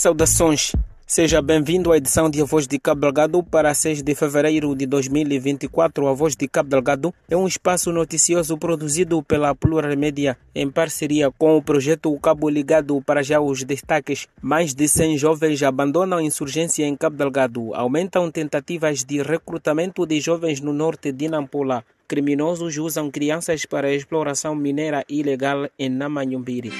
Saudações. Seja bem-vindo à edição de A Voz de Cabo Delgado para 6 de fevereiro de 2024. A Voz de Cabo Delgado é um espaço noticioso produzido pela Plural Media em parceria com o projeto Cabo Ligado para já os destaques. Mais de 100 jovens abandonam a insurgência em Cabo Delgado. Aumentam tentativas de recrutamento de jovens no norte de Nampula. Criminosos usam crianças para exploração mineira ilegal em Namanhumbiri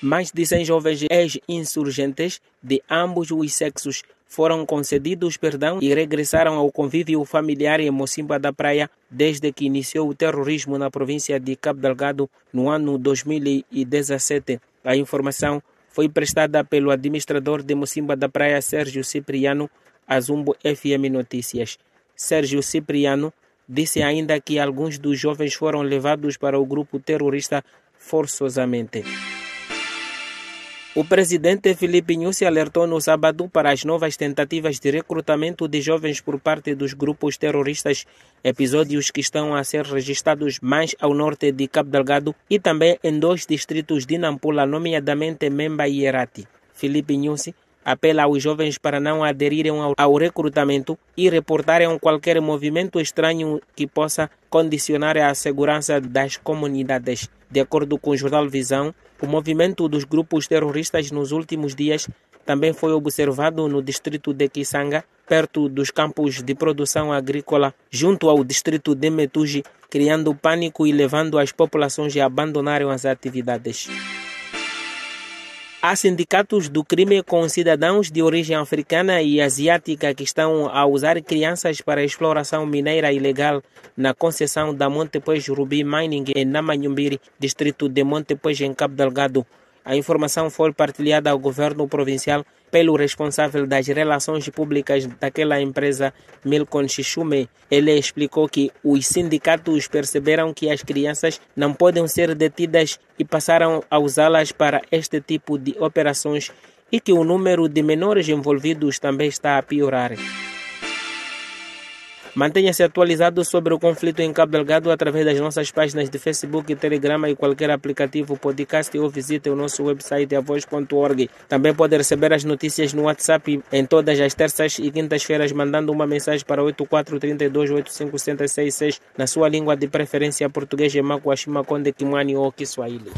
mais de 100 jovens ex-insurgentes de ambos os sexos foram concedidos perdão e regressaram ao convívio familiar em Mocimba da Praia desde que iniciou o terrorismo na província de Cabo Delgado no ano 2017. A informação foi prestada pelo administrador de Mocimba da Praia, Sérgio Cipriano, a Zumbo FM Notícias. Sérgio Cipriano disse ainda que alguns dos jovens foram levados para o grupo terrorista forçosamente. O presidente Felipe Nussi alertou no sábado para as novas tentativas de recrutamento de jovens por parte dos grupos terroristas, episódios que estão a ser registrados mais ao norte de Cabo Delgado e também em dois distritos de Nampula, nomeadamente Memba e Herati. Felipe Nussi apela aos jovens para não aderirem ao, recrutamento e reportarem qualquer movimento estranho que possa condicionar a segurança das comunidades. De acordo com o jornal Visão, o movimento dos grupos terroristas nos últimos dias também foi observado no distrito de Kisanga, perto dos campos de produção agrícola, junto ao distrito de Metuji, criando pânico e levando as populações a abandonarem as atividades. Há sindicatos do crime com cidadãos de origem africana e asiática que estão a usar crianças para exploração mineira ilegal na concessão da Montepuez Ruby Mining em Namanhumbiri, distrito de Montepuez, em Cabo Delgado. A informação foi partilhada ao governo provincial pelo responsável das relações públicas daquela empresa, Milcon Xixume. Ele explicou que os sindicatos perceberam que as crianças não podem ser detidas e passaram a usá-las para este tipo de operações e que o número de menores envolvidos também está a piorar. Mantenha-se atualizado sobre o conflito em Cabo Delgado através das nossas páginas de Facebook, Telegram e qualquer aplicativo podcast ou visite o nosso website avoz.org. Também pode receber as notícias no WhatsApp em todas as terças e quintas-feiras mandando uma mensagem para 84328566 na sua língua de preferência português, Emakuashima, Konde, Kimani ou Kiswahili.